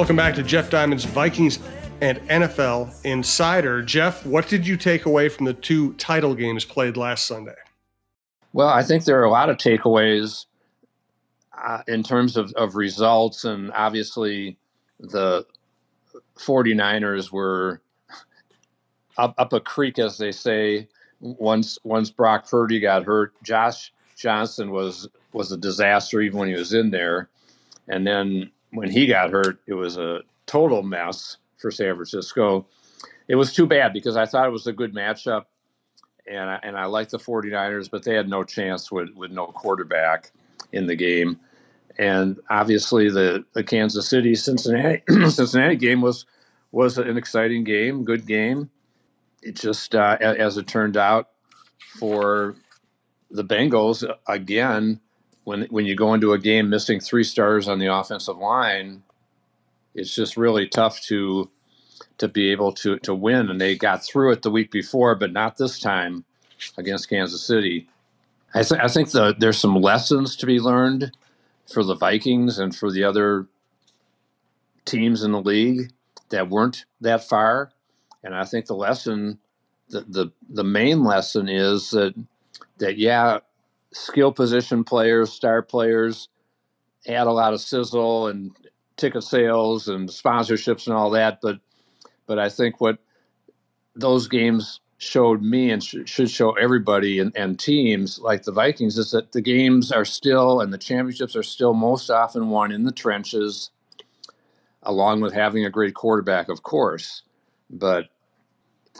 Welcome back to Jeff Diamond's Vikings and NFL Insider. Jeff, what did you take away from the two title games played last Sunday? Well, I think there are a lot of takeaways uh, in terms of, of results, and obviously the 49ers were up, up a creek, as they say. Once once Brock Purdy got hurt, Josh Johnson was was a disaster even when he was in there, and then when he got hurt, it was a total mess for San Francisco. It was too bad because I thought it was a good matchup, and I, and I like the 49ers, but they had no chance with, with no quarterback in the game. And obviously, the, the Kansas City Cincinnati Cincinnati game was was an exciting game, good game. It just, uh, as it turned out, for the Bengals again, when when you go into a game missing three stars on the offensive line, it's just really tough to to be able to to win. And they got through it the week before, but not this time against Kansas City. I, th- I think the, there's some lessons to be learned for the Vikings and for the other teams in the league that weren't that far. And I think the lesson, the the, the main lesson is that that yeah, skill position players, star players, add a lot of sizzle and ticket sales and sponsorships and all that. But but I think what those games showed me and sh- should show everybody and, and teams like the Vikings is that the games are still and the championships are still most often won in the trenches, along with having a great quarterback, of course. But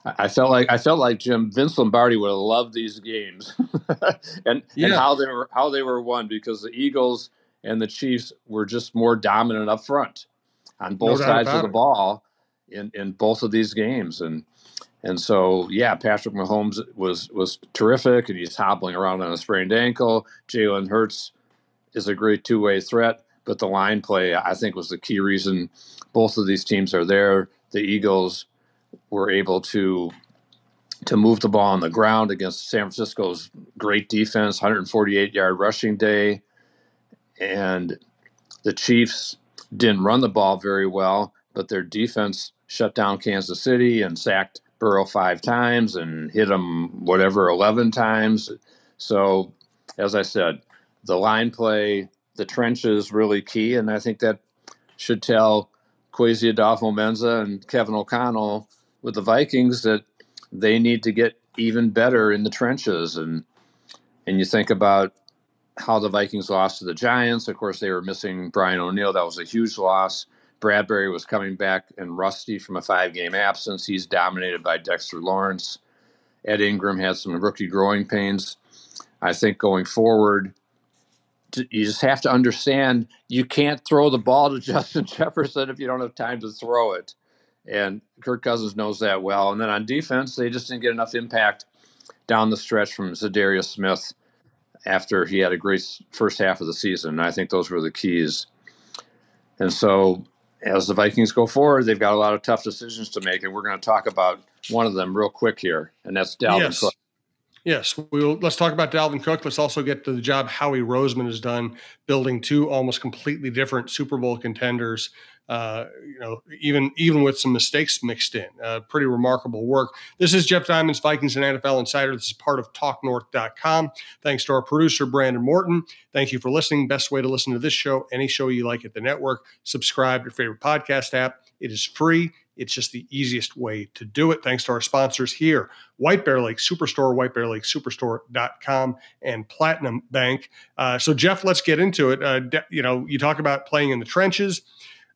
I felt like I felt like Jim Vince Lombardi would have loved these games, and yeah. and how they were how they were won because the Eagles and the Chiefs were just more dominant up front on both no sides of the it. ball in, in both of these games. And and so yeah, Patrick Mahomes was was terrific and he's hobbling around on a sprained ankle. Jalen Hurts is a great two way threat, but the line play I think was the key reason both of these teams are there. The Eagles were able to to move the ball on the ground against San Francisco's great defense, 148 yard rushing day and the Chiefs didn't run the ball very well, but their defense shut down Kansas City and sacked Burrow five times and hit him whatever 11 times. So, as I said, the line play, the trenches really key, and I think that should tell Kwesi Adofo-Mensah and Kevin O'Connell with the Vikings that they need to get even better in the trenches and and you think about how the Vikings lost to the Giants. Of course, they were missing Brian O'Neill. That was a huge loss. Bradbury was coming back and rusty from a five game absence. He's dominated by Dexter Lawrence. Ed Ingram had some rookie growing pains. I think going forward, you just have to understand you can't throw the ball to Justin Jefferson if you don't have time to throw it. And Kirk Cousins knows that well. And then on defense, they just didn't get enough impact down the stretch from Za'Darius Smith after he had a great first half of the season. And I think those were the keys. And so, as the Vikings go forward, they've got a lot of tough decisions to make, and we're going to talk about one of them real quick here, and that's Dalvin yes. Cook. Yes, we'll, let's talk about Dalvin Cook. Let's also get to the job Howie Roseman has done building two almost completely different Super Bowl contenders uh, you know, even even with some mistakes mixed in. Uh, pretty remarkable work. This is Jeff Diamond's Vikings and NFL Insider. This is part of TalkNorth.com. Thanks to our producer, Brandon Morton. Thank you for listening. Best way to listen to this show, any show you like at the network, subscribe to your favorite podcast app. It is free. It's just the easiest way to do it. Thanks to our sponsors here White Bear Lake Superstore, White Bear Lake Superstore.com, and Platinum Bank. Uh, so, Jeff, let's get into it. Uh, de- you know, you talk about playing in the trenches.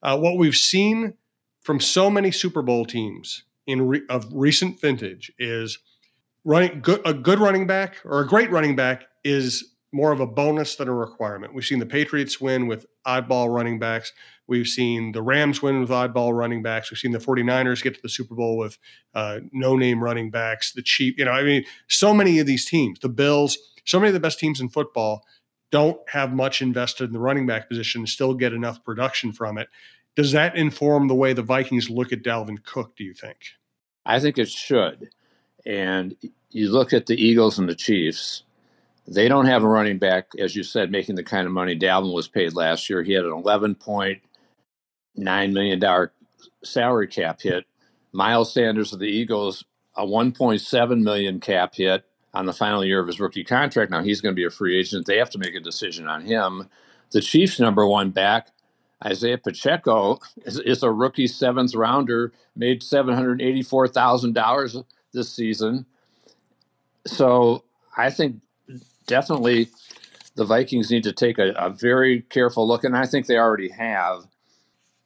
Uh, what we've seen from so many Super Bowl teams in re- of recent vintage is running good, a good running back or a great running back is more of a bonus than a requirement. We've seen the Patriots win with oddball running backs. We've seen the Rams win with oddball running backs. We've seen the 49ers get to the Super Bowl with uh, no name running backs. The Chief, you know, I mean, so many of these teams, the Bills, so many of the best teams in football don't have much invested in the running back position and still get enough production from it. Does that inform the way the Vikings look at Dalvin Cook, do you think? I think it should. And you look at the Eagles and the Chiefs, they don't have a running back, as you said, making the kind of money Dalvin was paid last year. He had an 11 point $9 million salary cap hit. Miles Sanders of the Eagles, a 1.7 million cap hit on the final year of his rookie contract. Now he's going to be a free agent. They have to make a decision on him. The Chiefs' number one back, Isaiah Pacheco, is, is a rookie seventh rounder, made $784,000 this season. So I think definitely the Vikings need to take a, a very careful look, and I think they already have.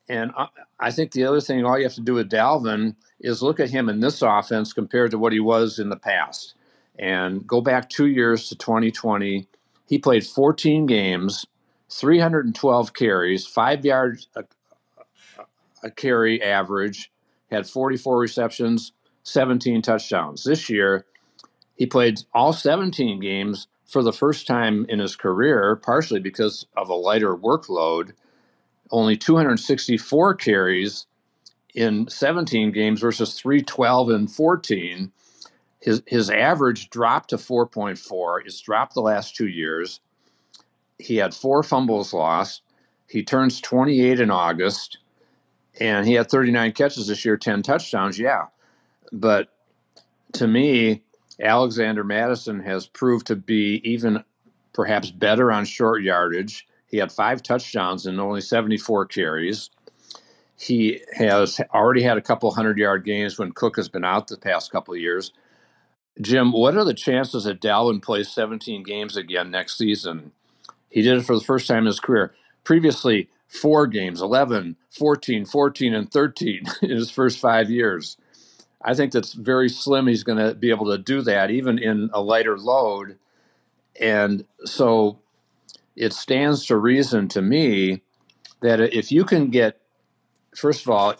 And I, I think the other thing, all you have to do with Dalvin is look at him in this offense compared to what he was in the past. And go back two years to 2020. He played 14 games, 312 carries, five yards a, a carry average, had 44 receptions, 17 touchdowns. This year, he played all 17 games for the first time in his career, partially because of a lighter workload. Only 264 carries in 17 games versus 312 and 14. His, his average dropped to 4.4. It's dropped the last two years. He had four fumbles lost. He turns 28 in August, and he had 39 catches this year, 10 touchdowns. Yeah. But to me, Alexander Mattison has proved to be even perhaps better on short yardage. He had five touchdowns and only 74 carries. He has already had a couple hundred yard games when Cook has been out the past couple of years. Jim, what are the chances that Dalvin plays 17 games again next season? He did it for the first time in his career. Previously, four games 11, 14, 14, and 13 in his first five years. I think that's very slim. He's going to be able to do that even in a lighter load. And so it stands to reason to me that if you can get, first of all,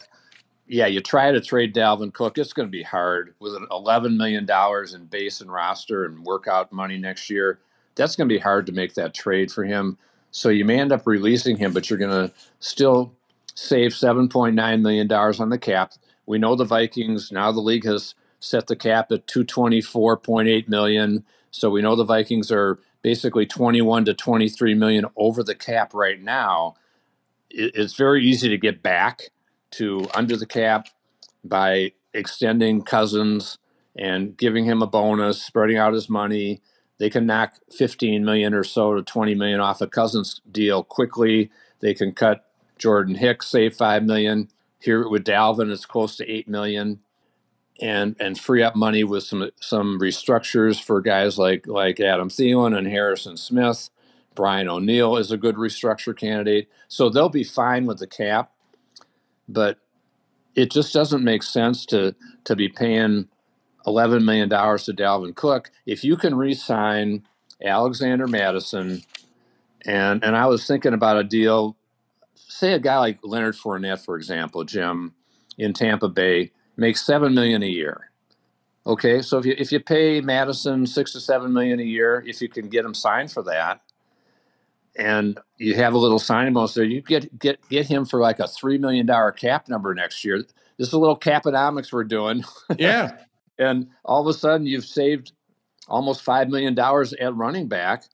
yeah, you try to trade Dalvin Cook, it's going to be hard with an $11 million in base and roster and workout money next year. That's going to be hard to make that trade for him. So you may end up releasing him, but you're going to still save $7.9 million on the cap. We know the Vikings now. The league has set the cap at 224.8 million. So we know the Vikings are basically 21 to 23 million over the cap right now. It's very easy to get back to under the cap by extending Cousins and giving him a bonus, spreading out his money. They can knock 15 million or so to 20 million off a Cousins deal quickly. They can cut Jordan Hicks, save 5 million. Here with Dalvin, it's close to eight million, and and free up money with some some restructures for guys like like Adam Thielen and Harrison Smith. Brian O'Neill is a good restructure candidate, so they'll be fine with the cap. But it just doesn't make sense to to be paying eleven million dollars to Dalvin Cook if you can re-sign Alexander Mattison. And and I was thinking about a deal say a guy like Leonard Fournette, for example, Jim, in Tampa Bay, makes seven million a year. Okay, so if you if you pay Mattison six to seven million a year, if you can get him signed for that, and you have a little signing bonus there, you get get get him for like a three million dollar cap number next year. This is a little caponomics we're doing. Yeah. and all of a sudden you've saved almost five million dollars at running back,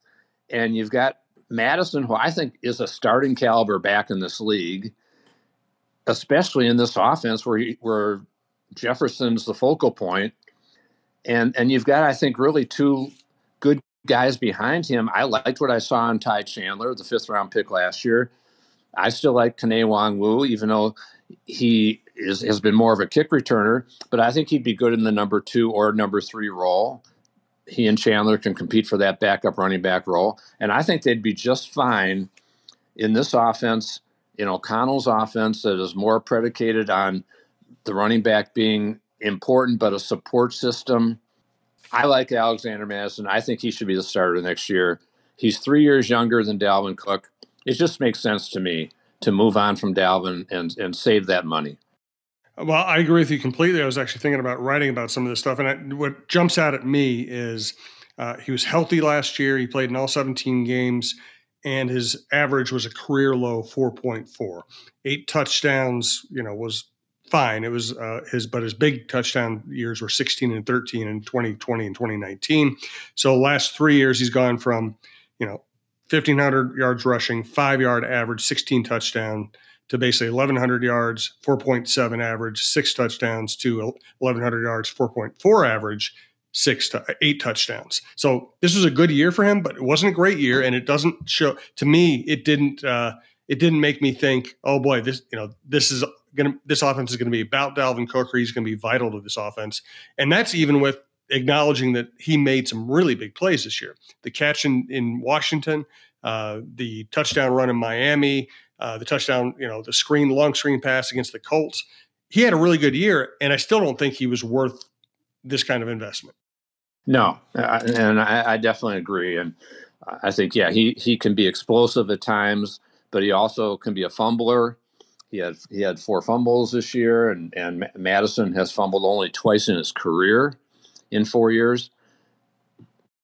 and you've got Mattison, who I think is a starting caliber back in this league, especially in this offense where he, where Jefferson's the focal point, and and you've got I think really two good guys behind him. I liked what I saw in Ty Chandler, the fifth round pick last year. I still like Kene Nwangwu, even though he is has been more of a kick returner, but I think he'd be good in the number two or number three role he and Chandler can compete for that backup running back role. And I think they'd be just fine in this offense, in O'Connell's offense that is more predicated on the running back being important, but a support system. I like Alexander Mattison. I think he should be the starter next year. He's three years younger than Dalvin Cook. It just makes sense to me to move on from Dalvin and, and save that money. Well, I agree with you completely. I was actually thinking about writing about some of this stuff, and I, what jumps out at me is uh, he was healthy last year. He played in all 17 games, and his average was a career low 4.4. Eight touchdowns, you know, was fine. It was uh, his, but his big touchdown years were 16 and 13 in 2020 and 2019. So last three years, he's gone from, you know, 1,500 yards rushing, five yard average, 16 touchdown to basically 1,100 yards, 4.7 average, six touchdowns to 1,100 yards, 4.4 average, six to eight touchdowns. So this was a good year for him, but it wasn't a great year, and it doesn't show to me. It didn't. Uh, it didn't make me think, oh boy, this you know this is gonna this offense is gonna be about Dalvin Cook, or he's gonna be vital to this offense, and that's even with acknowledging that he made some really big plays this year. The catch in in Washington, uh, the touchdown run in Miami, uh, the touchdown, you know, the screen long screen pass against the Colts. He had a really good year, and I still don't think he was worth this kind of investment. No, and I, I definitely agree. And I think, yeah, he he can be explosive at times, but he also can be a fumbler. He had he had four fumbles this year, and and Mattison has fumbled only twice in his career in four years.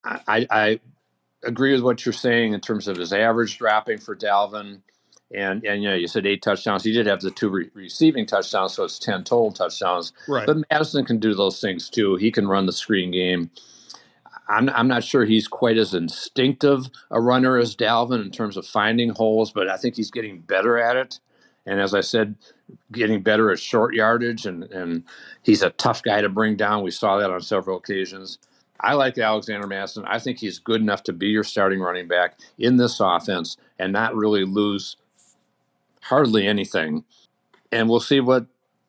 I, I agree with what you're saying in terms of his average dropping for Dalvin. And, and you know, you said eight touchdowns. He did have the two re- receiving touchdowns, so it's 10 total touchdowns. Right. But Mattison can do those things too. He can run the screen game. I'm, I'm not sure he's quite as instinctive a runner as Dalvin in terms of finding holes, but I think he's getting better at it. And as I said, getting better at short yardage, and, and he's a tough guy to bring down. We saw that on several occasions. I like Alexander Mattison. I think he's good enough to be your starting running back in this offense and not really lose hardly anything. And we'll see what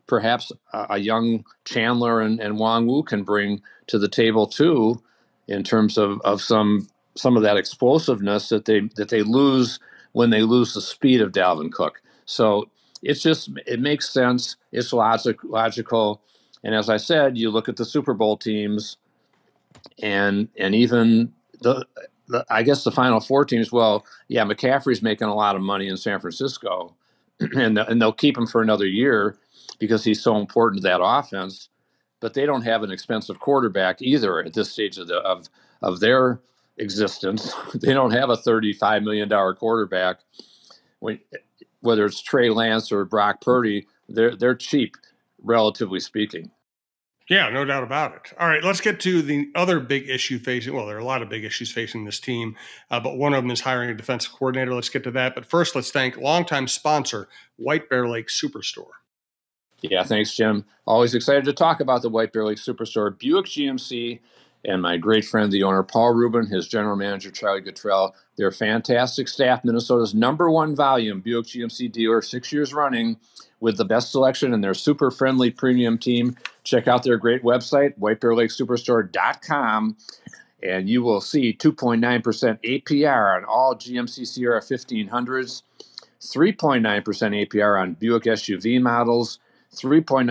perhaps a, a young Chandler and, and Nwangwu can bring to the table too, in terms of, of some some of that explosiveness that they that they lose when they lose the speed of Dalvin Cook. So it's just it makes sense. It's logic logical. And as I said, you look at the Super Bowl teams, and and even the, the I guess the Final Four teams. Well, yeah, McCaffrey's making a lot of money in San Francisco, and and they'll keep him for another year because he's so important to that offense. But they don't have an expensive quarterback either at this stage of the of of their existence. they don't have a thirty-five million dollar quarterback. When, whether it's Trey Lance or Brock Purdy, they're they're cheap, relatively speaking. Yeah, no doubt about it. All right, let's get to the other big issue facing. Well, there are a lot of big issues facing this team, uh, but one of them is hiring a defensive coordinator. Let's get to that. But first, let's thank longtime sponsor White Bear Lake Superstore. Yeah, thanks, Jim. Always excited to talk about the White Bear Lake Superstore. Buick GMC and my great friend, the owner, Paul Rubin, his general manager, Charlie Guttrell. They're fantastic staff, Minnesota's number one volume Buick GMC dealer, six years running with the best selection and their super friendly premium team. Check out their great website, whitebearlakesuperstore.com, and you will see 2.9% APR on all GMC Sierra 1500s, 3.9% APR on Buick SUV models, 3.9%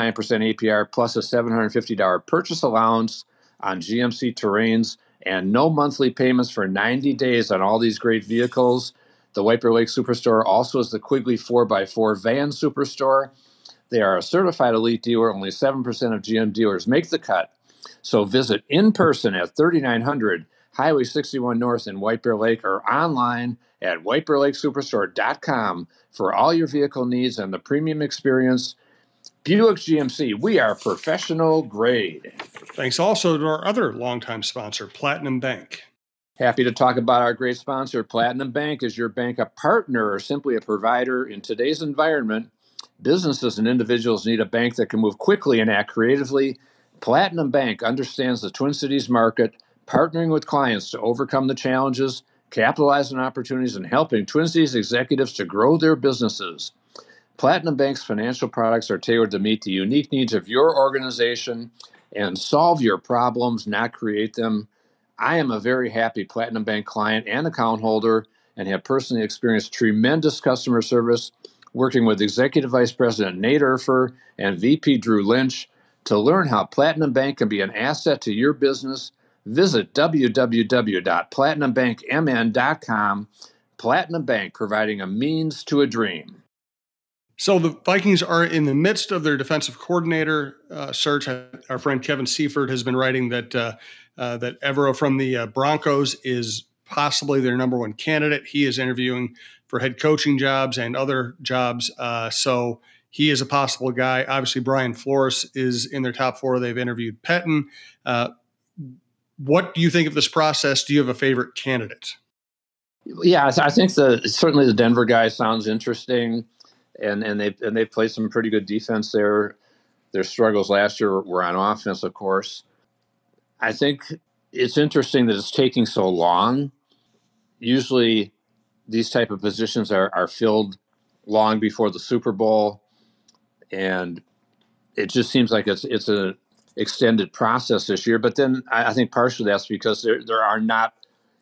APR plus a $750 purchase allowance on GMC Terrains, and no monthly payments for 90 days on all these great vehicles. The Bear Lake Superstore also is the Quigley 4x4 van superstore. They are a certified elite dealer. Only 7% of GM dealers make the cut. So visit in person at 3900 Highway 61 North in White Bear Lake or online at whitebearlakesuperstore.com for all your vehicle needs and the premium experience. Buick GMC, we are professional grade. Thanks also to our other longtime sponsor, Platinum Bank. Happy to talk about our great sponsor. Platinum Bank is your bank a partner or simply a provider in today's environment. Businesses and individuals need a bank that can move quickly and act creatively. Platinum Bank understands the Twin Cities market, partnering with clients to overcome the challenges, capitalize on opportunities, and helping Twin Cities executives to grow their businesses. Platinum Bank's financial products are tailored to meet the unique needs of your organization and solve your problems, not create them. I am a very happy Platinum Bank client and account holder and have personally experienced tremendous customer service working with Executive Vice President Nate Urfer and VP Drew Lynch. To learn how Platinum Bank can be an asset to your business, visit www.platinumbankmn.com. Platinum Bank, providing a means to a dream. So the Vikings are in the midst of their defensive coordinator uh, search. Our friend Kevin Seifert has been writing that uh, uh, that Evero from the uh, Broncos is possibly their number one candidate. He is interviewing for head coaching jobs and other jobs. Uh, so he is a possible guy. Obviously, Brian Flores is in their top four. They've interviewed Pettine. Uh, what do you think of this process? Do you have a favorite candidate? Yeah, I think the certainly the Denver guy sounds interesting and and they and they played some pretty good defense there. Their struggles last year were on offense, of course. I think it's interesting that it's taking so long. Usually, these type of positions are are filled long before the Super Bowl, and it just seems like it's it's a extended process this year. But then I, I think partially that's because there there are not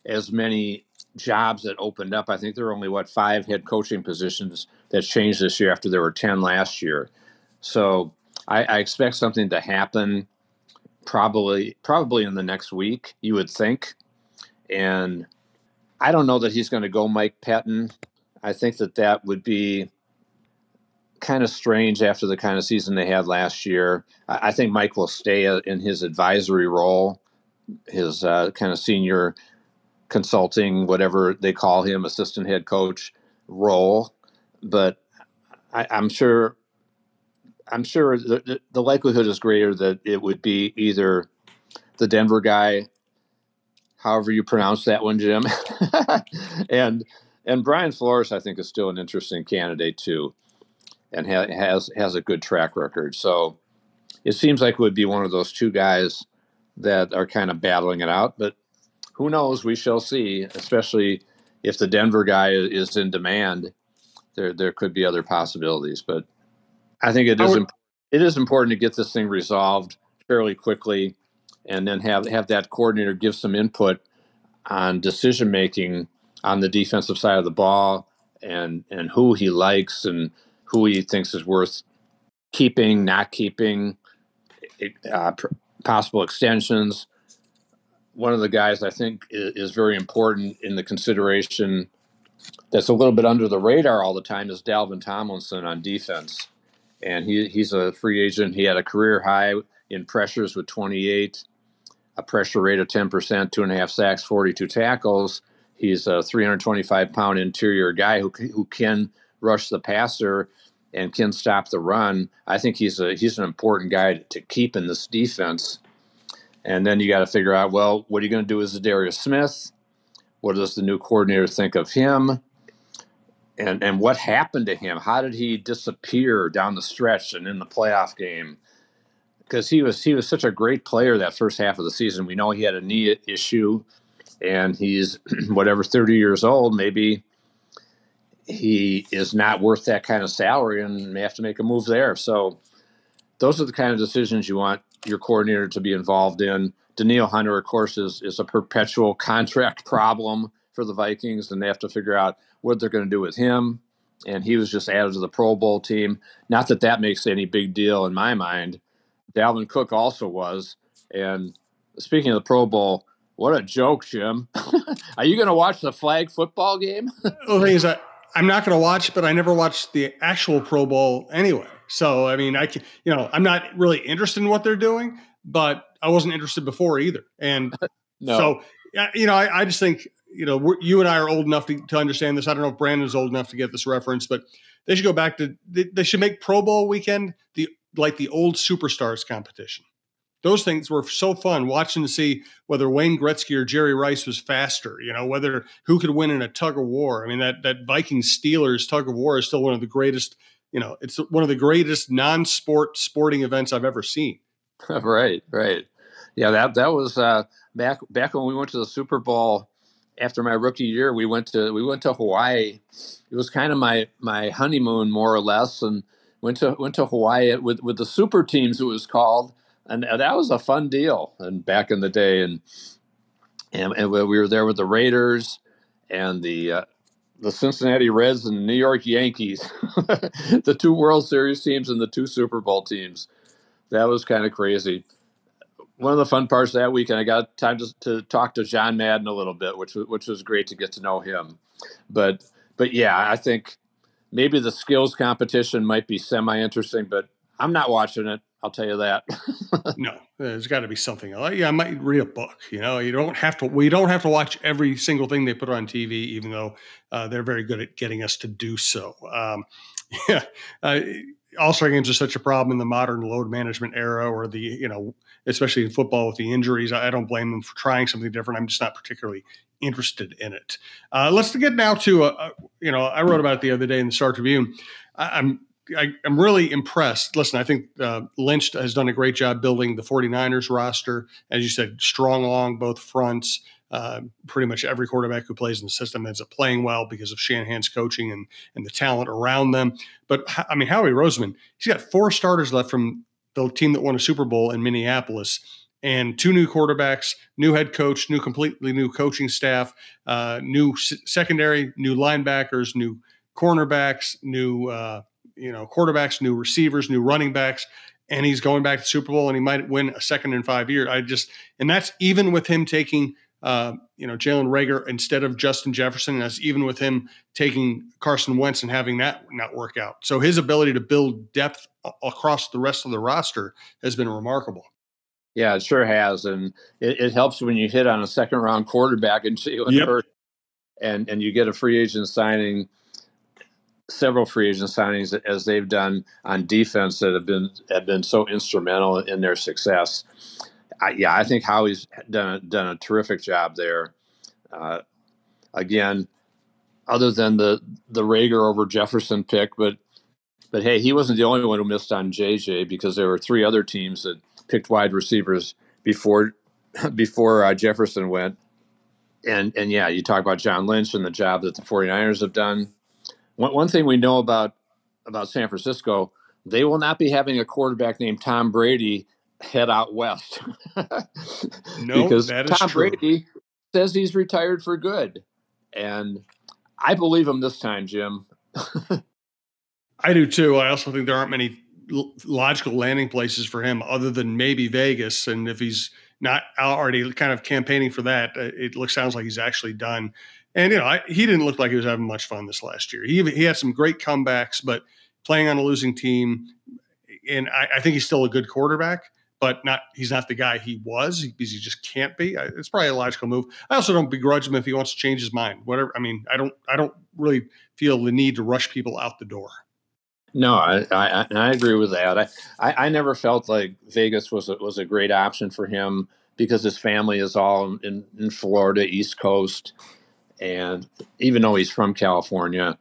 as many jobs that opened up. I think there are only what five head coaching positions that changed this year after there were ten last year. So I, I expect something to happen probably probably in the next week. You would think, and I don't know that he's going to go Mike Pettine. I think that that would be kind of strange after the kind of season they had last year. I, I think Mike will stay in his advisory role, his uh, kind of senior consulting, whatever they call him, assistant head coach role. But I, am sure, I'm sure the, the likelihood is greater that it would be either the Denver guy, however you pronounce that one, Jim, and and Brian Flores, I think, is still an interesting candidate too, and ha- has has a good track record. So it seems like it would be one of those two guys that are kind of battling it out. But who knows? We shall see. Especially if the Denver guy is in demand, there there could be other possibilities. But I think it is would, imp- it is important to get this thing resolved fairly quickly, and then have have that coordinator give some input on decision making on the defensive side of the ball and and who he likes and who he thinks is worth keeping, not keeping, uh, possible extensions. One of the guys I think is, is very important in the consideration that's a little bit under the radar all the time is Dalvin Tomlinson on defense. And he, he's a free agent. He had a career high in pressures with 28, a pressure rate of 10%, two and a half sacks, 42 tackles. He's a 325 pound interior guy who who can rush the passer and can stop the run. I think he's a he's an important guy to keep in this defense. And then you got to figure out well, what are you going to do with Darius Smith? What does the new coordinator think of him? And and what happened to him? How did he disappear down the stretch and in the playoff game? Because he was he was such a great player that first half of the season. We know he had a knee issue and he's whatever 30 years old, maybe he is not worth that kind of salary and may have to make a move there. So those are the kind of decisions you want your coordinator to be involved in. Danielle Hunter, of course, is, is a perpetual contract problem for the Vikings, and they have to figure out what they're going to do with him. And he was just added to the Pro Bowl team. Not that that makes any big deal in my mind. Dalvin Cook also was. And speaking of the Pro Bowl, what a joke, Jim. Are you going to watch the flag football game? the thing is, I, I'm not going to watch, but I never watched the actual Pro Bowl anyway. So, I mean, I can, you know, I'm not really interested in what they're doing, but I wasn't interested before either. And no. so, you know, I, I just think, you know, you and I are old enough to, to, understand this. I don't know if Brandon's old enough to get this reference, but they should go back to, they, they should make Pro Bowl weekend the like the old superstars competition those things were so fun watching to see whether Wayne Gretzky or Jerry Rice was faster, you know, whether who could win in a tug of war. I mean, that that Viking Steelers tug of war is still one of the greatest, you know, it's one of the greatest non-sport sporting events I've ever seen. right, right. Yeah, that that was uh, back back when we went to the Super Bowl after my rookie year. We went to we went to Hawaii. It was kind of my my honeymoon more or less and went to went to Hawaii with with the super teams it was called and that was a fun deal. And back in the day, and and, and we were there with the Raiders and the uh, the Cincinnati Reds and the New York Yankees, the two World Series teams and the two Super Bowl teams. That was kind of crazy. One of the fun parts that weekend, I got time to, to talk to John Madden a little bit, which which was great to get to know him. But but yeah, I think maybe the skills competition might be semi interesting, but I'm not watching it. I'll tell you that. no, there's got to be something. Yeah, I might read a book. You know, you don't have to. We don't have to watch every single thing they put on TV, even though uh, they're very good at getting us to do so. Um, yeah, uh, all-star games are such a problem in the modern load management era, or the you know, especially in football with the injuries. I don't blame them for trying something different. I'm just not particularly interested in it. Uh, let's get now to a, a, you know I wrote about it the other day in the Star Tribune. I, I'm I, am really impressed. Listen, I think uh, Lynch has done a great job building the 49ers roster. As you said, strong along both fronts. Uh, pretty much every quarterback who plays in the system ends up playing well because of Shanahan's coaching and and the talent around them. But I mean, Howie Roseman, he's got four starters left from the team that won a Super Bowl in Minneapolis, and two new quarterbacks, new head coach, new completely new coaching staff, uh, new s- secondary, new linebackers, new cornerbacks, new uh, you know quarterbacks, new receivers, new running backs and he's going back to Super Bowl and he might win a second in five years. I just and that's even with him taking uh, you know, Jalen Reagor instead of Justin Jefferson. And that's even with him taking Carson Wentz and having that not work out. So his ability to build depth across the rest of the roster has been remarkable. Yeah, it sure has, and it, it helps when you hit on a second round quarterback and yep. and and you get a free agent signing, several free agent signings as they've done on defense that have been have been so instrumental in their success. I, yeah, I think Howie's done done a terrific job there. Uh, again, other than the the Reagor over Jefferson pick, but but hey, he wasn't the only one who missed on JJ because there were three other teams that picked wide receivers before before uh, Jefferson went. And and yeah, you talk about John Lynch and the job that the 49ers have done. One, one thing we know about about San Francisco, they will not be having a quarterback named Tom Brady head out west. no, because Tom true. Brady says he's retired for good, and I believe him this time, Jim. I do too. I also think there aren't many logical landing places for him other than maybe Vegas, and if he's not already kind of campaigning for that, uh, it looks sounds like he's actually done. And you know, I, he didn't look like he was having much fun this last year. He he had some great comebacks, but playing on a losing team, and I, I think he's still a good quarterback but not he's not the guy he was because he just can't be. It's probably a logical move. I also don't begrudge him if he wants to change his mind. Whatever. I mean, I don't I don't really feel the need to rush people out the door. No, I I, I agree with that. I, I, I never felt like Vegas was a, was a great option for him because his family is all in, in Florida, East Coast, and even though he's from California,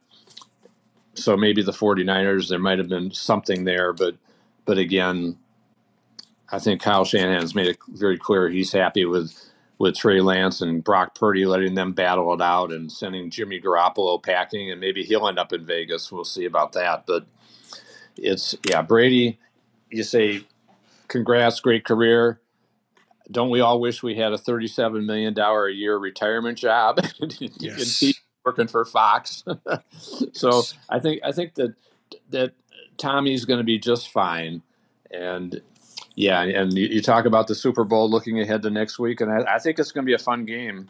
so maybe the 49ers there might have been something there, but but again, I think Kyle Shanahan's made it very clear he's happy with with Trey Lance and Brock Purdy letting them battle it out and sending Jimmy Garoppolo packing, and maybe he'll end up in Vegas. We'll see about that. But it's yeah, Brady. You say, congrats, great career. Don't we all wish we had a thirty-seven million dollar a year retirement job? yes. working for Fox. so I think I think that that Tommy's going to be just fine, and yeah, and you, you, talk about the Super Bowl looking ahead to next week, and I, I think it's going to be a fun game,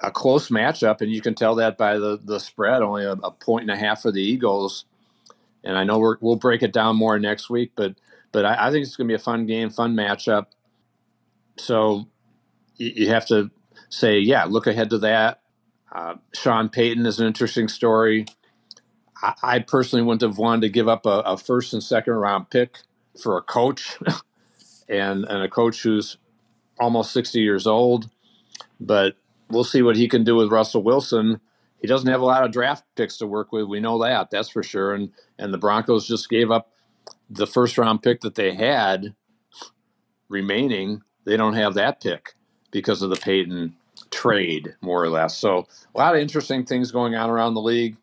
a close matchup, and you can tell that by the the spread, only a, a point and a half for the Eagles. And I know we will break it down more next week, but but I, I think it's going to be a fun game, fun matchup. So you, have to say, yeah, look ahead to that. Uh, Sean Payton is an interesting story. I, I, personally wouldn't have wanted to give up a, a first and second round pick for a coach. and and a coach who's almost 60 years old. But we'll see what he can do with Russell Wilson. He doesn't have a lot of draft picks to work with. We know that. That's for sure. And and the Broncos just gave up the first round pick that they had remaining. They don't have that pick because of the Payton trade, more or less. So a lot of interesting things going on around the league.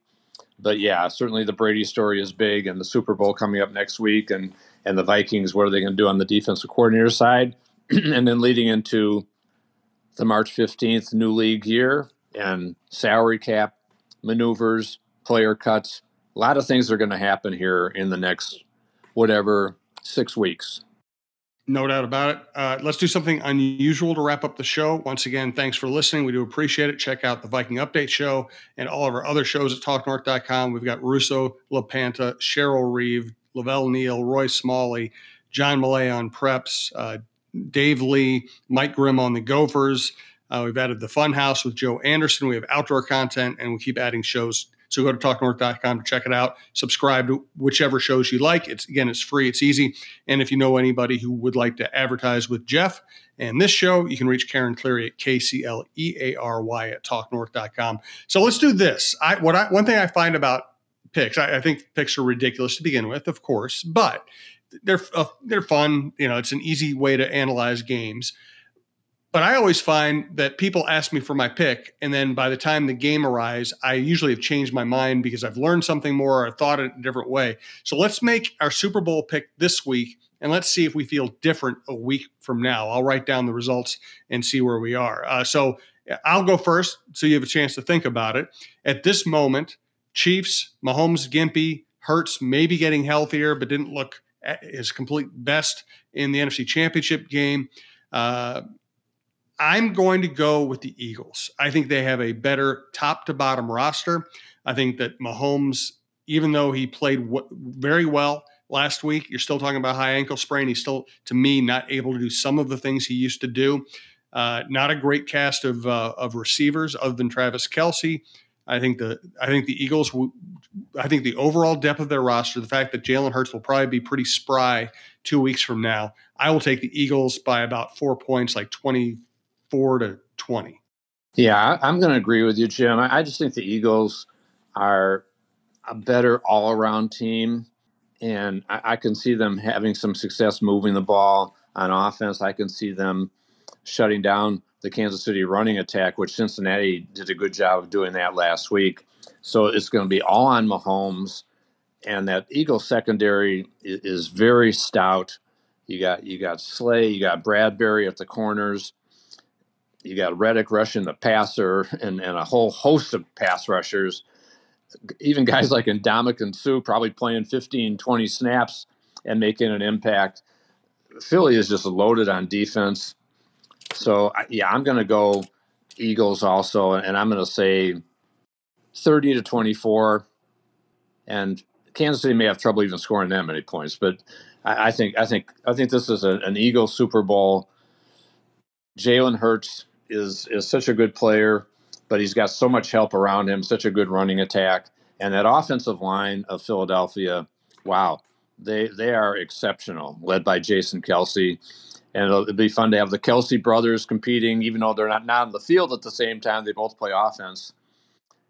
But yeah, certainly the Brady story is big, and the Super Bowl coming up next week, and and the Vikings, what are they going to do on the defensive coordinator side? and then leading into the March 15th new league year and salary cap maneuvers, player cuts. A lot of things are going to happen here in the next, whatever, six weeks. No doubt about it. Uh, let's do something unusual to wrap up the show. Once again, thanks for listening. We do appreciate it. Check out the Viking Update Show and all of our other shows at TalkNorth.com. We've got Russo, LaPanta, Cheryl Reeve, Lavelle Neal, Roy Smalley, John Millea on preps, uh, Dave Lee, Mike Grimm on the Gophers. Uh, we've added the Fun House with Joe Anderson. We have outdoor content, and we keep adding shows So go to talknorth.com to check it out. Subscribe to whichever shows you like. It's again, it's free, it's easy. And if you know anybody who would like to advertise with Jeff and this show, you can reach Karen Cleary at K-C-L-E-A-R-Y at talknorth.com. So let's do this. I what I one thing I find about picks, I, I think picks are ridiculous to begin with, of course, but they're uh, they're fun. You know, it's an easy way to analyze games. But I always find that people ask me for my pick, and then by the time the game arrives, I usually have changed my mind because I've learned something more or thought it a different way. So let's make our Super Bowl pick this week, and let's see if we feel different a week from now. I'll write down the results and see where we are. Uh, so I'll go first, so you have a chance to think about it. At this moment, Chiefs, Mahomes, Gimpy, Hurts maybe getting healthier, but didn't look his complete best in the NFC Championship game. Uh, I'm going to go with the Eagles. I think they have a better top to bottom roster. I think that Mahomes, even though he played w- very well last week, you're still talking about high ankle sprain. He's still, to me, not able to do some of the things he used to do. Uh, not a great cast of uh, of receivers other than Travis Kelce. I think the I think the Eagles. I think the overall depth of their roster, the fact that Jalen Hurts will probably be pretty spry two weeks from now, I will take the Eagles by about four points, like twenty four to twenty. Yeah, I'm going to agree with you, Jim. I just think the Eagles are a better all around team, and I can see them having some success moving the ball on offense. I can see them shutting down the Kansas City running attack, which Cincinnati did a good job of doing that last week. So it's going to be all on Mahomes, and that Eagles secondary is, is very stout. You got you got Slay, you got Bradberry at the corners, you got Reddick rushing the passer, and, and a whole host of pass rushers. Even guys like Ndamukong Suh probably playing 15, 20 snaps and making an impact. Philly is just loaded on defense. So yeah, I'm going to go Eagles also, and I'm going to say 30 to 24. And Kansas City may have trouble even scoring that many points, but I, I think I think I think this is a, an Eagles Super Bowl. Jalen Hurts is is such a good player, but he's got so much help around him, such a good running attack, and that offensive line of Philadelphia, wow, they they are exceptional, led by Jason Kelce. and it'll, it'll, be fun to have the Kelce brothers competing, even though they're not, not on the field at the same time. They both play offense.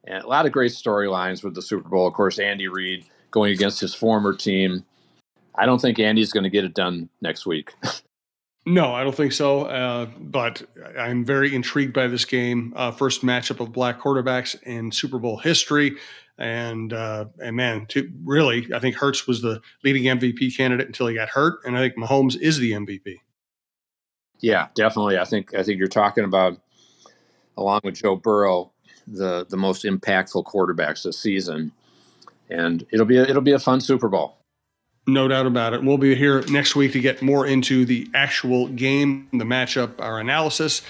And a lot of great storylines with the Super Bowl. Of course, Andy Reid going against his former team. I don't think Andy's going to get it done next week. no, I don't think so. Uh, but I'm very intrigued by this game. Uh, first matchup of black quarterbacks in Super Bowl history. And uh, and man, to, really, I think Hurts was the leading MVP candidate until he got hurt, and I think Mahomes is the MVP. Yeah, definitely. I think I think you're talking about along with Joe Burrow, the the most impactful quarterbacks this season, and it'll be a, it'll be a fun Super Bowl. No doubt about it. We'll be here next week to get more into the actual game, the matchup, our analysis.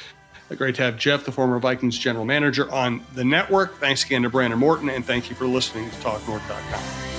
Great to have Jeff, the former Vikings general manager, on the network. Thanks again to Brandon Morton, and thank you for listening to TalkNorth.com.